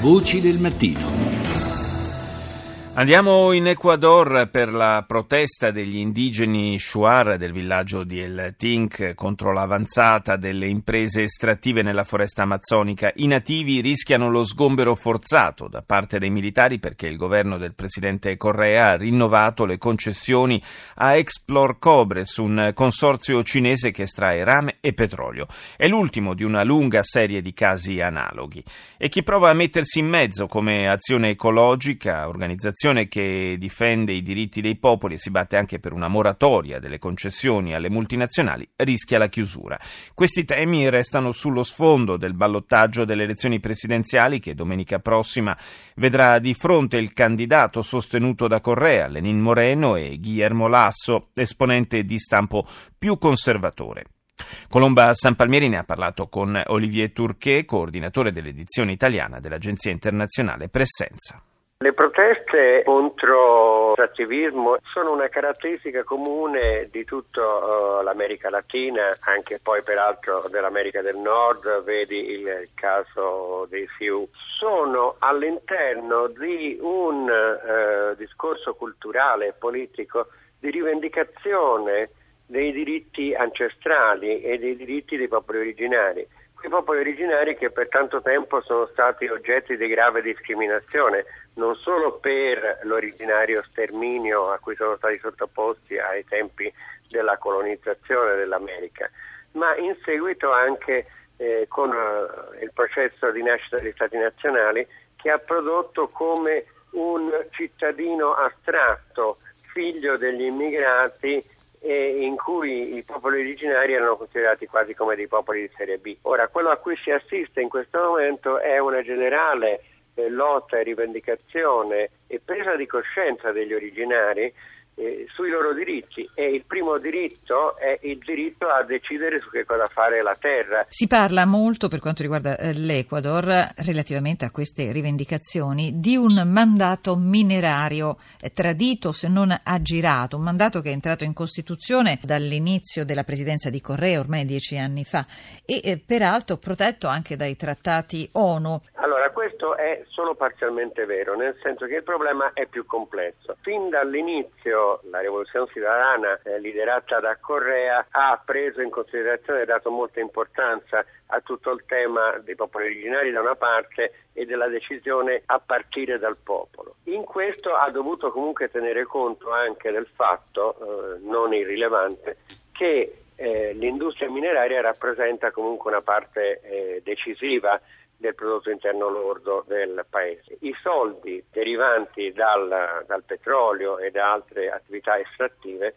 Voci del mattino. Andiamo in Ecuador per la protesta degli indigeni Shuar del villaggio di El Tink contro l'avanzata delle imprese estrattive nella foresta amazzonica. I nativi rischiano lo sgombero forzato da parte dei militari perché il governo del presidente Correa ha rinnovato le concessioni a Explor Cobres, un consorzio cinese che estrae rame e petrolio. È l'ultimo di una lunga serie di casi analoghi. E chi prova a mettersi in mezzo come azione ecologica, organizzazione un'organizzazione che difende i diritti dei popoli e si batte anche per una moratoria delle concessioni alle multinazionali, rischia la chiusura. Questi temi restano sullo sfondo del ballottaggio delle elezioni presidenziali che domenica prossima vedrà di fronte il candidato sostenuto da Correa, Lenin Moreno e Guillermo Lasso, esponente di stampo più conservatore. Colomba San Palmieri ne ha parlato con Olivier Turquet, coordinatore dell'edizione italiana dell'Agenzia internazionale Presenza. Le proteste contro l'attivismo sono una caratteristica comune di tutta uh, l'America Latina, anche poi peraltro dell'America del Nord, vedi il caso dei Sioux. Sono all'interno di un uh, discorso culturale e politico di rivendicazione dei diritti ancestrali e dei diritti dei popoli originari quei popoli originari che per tanto tempo sono stati oggetti di grave discriminazione, non solo per l'originario sterminio a cui sono stati sottoposti ai tempi della colonizzazione dell'America, ma in seguito anche eh, con uh, il processo di nascita degli Stati nazionali che ha prodotto come un cittadino astratto, figlio degli immigrati e in cui i popoli originari erano considerati quasi come dei popoli di serie B. Ora, quello a cui si assiste in questo momento è una generale eh, lotta e rivendicazione e presa di coscienza degli originari eh, sui loro diritti e il primo diritto è il diritto a decidere su che cosa fare la terra. Si parla molto per quanto riguarda eh, l'Ecuador relativamente a queste rivendicazioni di un mandato minerario eh, tradito se non aggirato, un mandato che è entrato in Costituzione dall'inizio della presidenza di Correa ormai dieci anni fa e peraltro protetto anche dai trattati ONU. Allora, questo è solo parzialmente vero, nel senso che il problema è più complesso. Fin dall'inizio la rivoluzione cittadina eh, liderata da Correa ha preso in considerazione e dato molta importanza a tutto il tema dei popoli originari da una parte e della decisione a partire dal popolo. In questo ha dovuto comunque tenere conto anche del fatto, eh, non irrilevante, che eh, l'industria mineraria rappresenta comunque una parte eh, decisiva del prodotto interno lordo del paese. I soldi derivanti dal, dal petrolio e da altre attività estrattive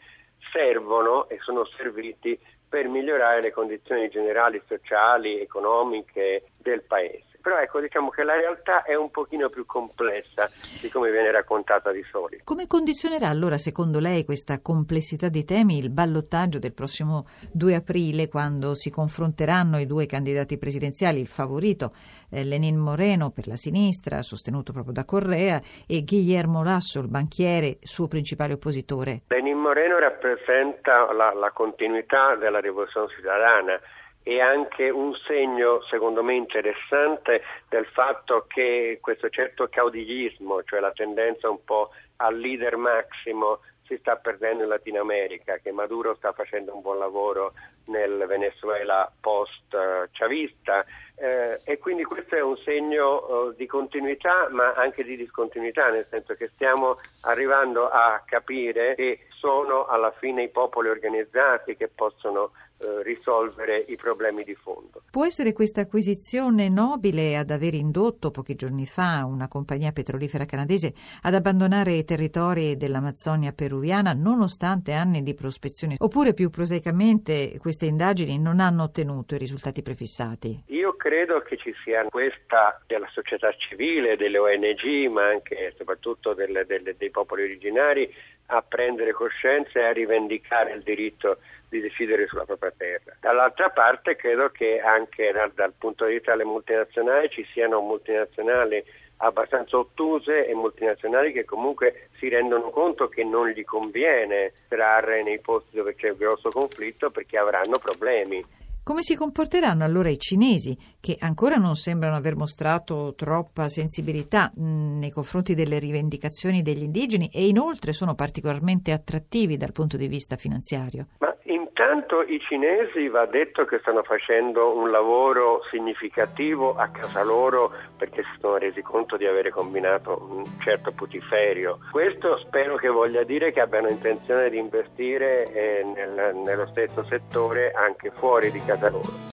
servono e sono serviti per migliorare le condizioni generali, sociali, economiche del paese però ecco diciamo che la realtà è un pochino più complessa di come viene raccontata di solito. Come condizionerà allora secondo lei questa complessità di temi il ballottaggio del prossimo 2 aprile quando si confronteranno i due candidati presidenziali, il favorito eh, Lenin Moreno per la sinistra, sostenuto proprio da Correa, e Guillermo Lasso, il banchiere, suo principale oppositore? Lenin Moreno rappresenta la, la continuità della rivoluzione cittadina e anche un segno, secondo me, interessante del fatto che questo certo caudilismo, cioè la tendenza un po' al leader massimo, si sta perdendo in Latino America, che Maduro sta facendo un buon lavoro nel Venezuela post-chavista eh, e quindi questo è un segno eh, di continuità ma anche di discontinuità, nel senso che stiamo arrivando a capire che sono alla fine i popoli organizzati che possono eh, risolvere i problemi di fondo. Può essere questa acquisizione nobile ad aver indotto pochi giorni fa una compagnia petrolifera canadese ad abbandonare i territori dell'Amazzonia peruviana nonostante anni di prospezione? Oppure più prosaicamente queste indagini non hanno ottenuto i risultati prefissati? Io credo che ci sia questa della società civile, delle ONG, ma anche e soprattutto delle, delle, dei popoli originari a prendere coscienza e a rivendicare il diritto di decidere sulla propria terra. Dall'altra parte credo che anche dal, dal punto di vista delle multinazionali ci siano multinazionali abbastanza ottuse e multinazionali che comunque si rendono conto che non gli conviene trarre nei posti dove c'è un grosso conflitto perché avranno problemi. Come si comporteranno allora i cinesi, che ancora non sembrano aver mostrato troppa sensibilità mh, nei confronti delle rivendicazioni degli indigeni e inoltre sono particolarmente attrattivi dal punto di vista finanziario? Ma intanto i cinesi va detto che stanno facendo un lavoro significativo a casa loro perché si sono resi conto di avere combinato un certo putiferio. Questo spero che voglia dire che abbiano intenzione di investire eh, nel, nello stesso settore anche fuori di casa loro.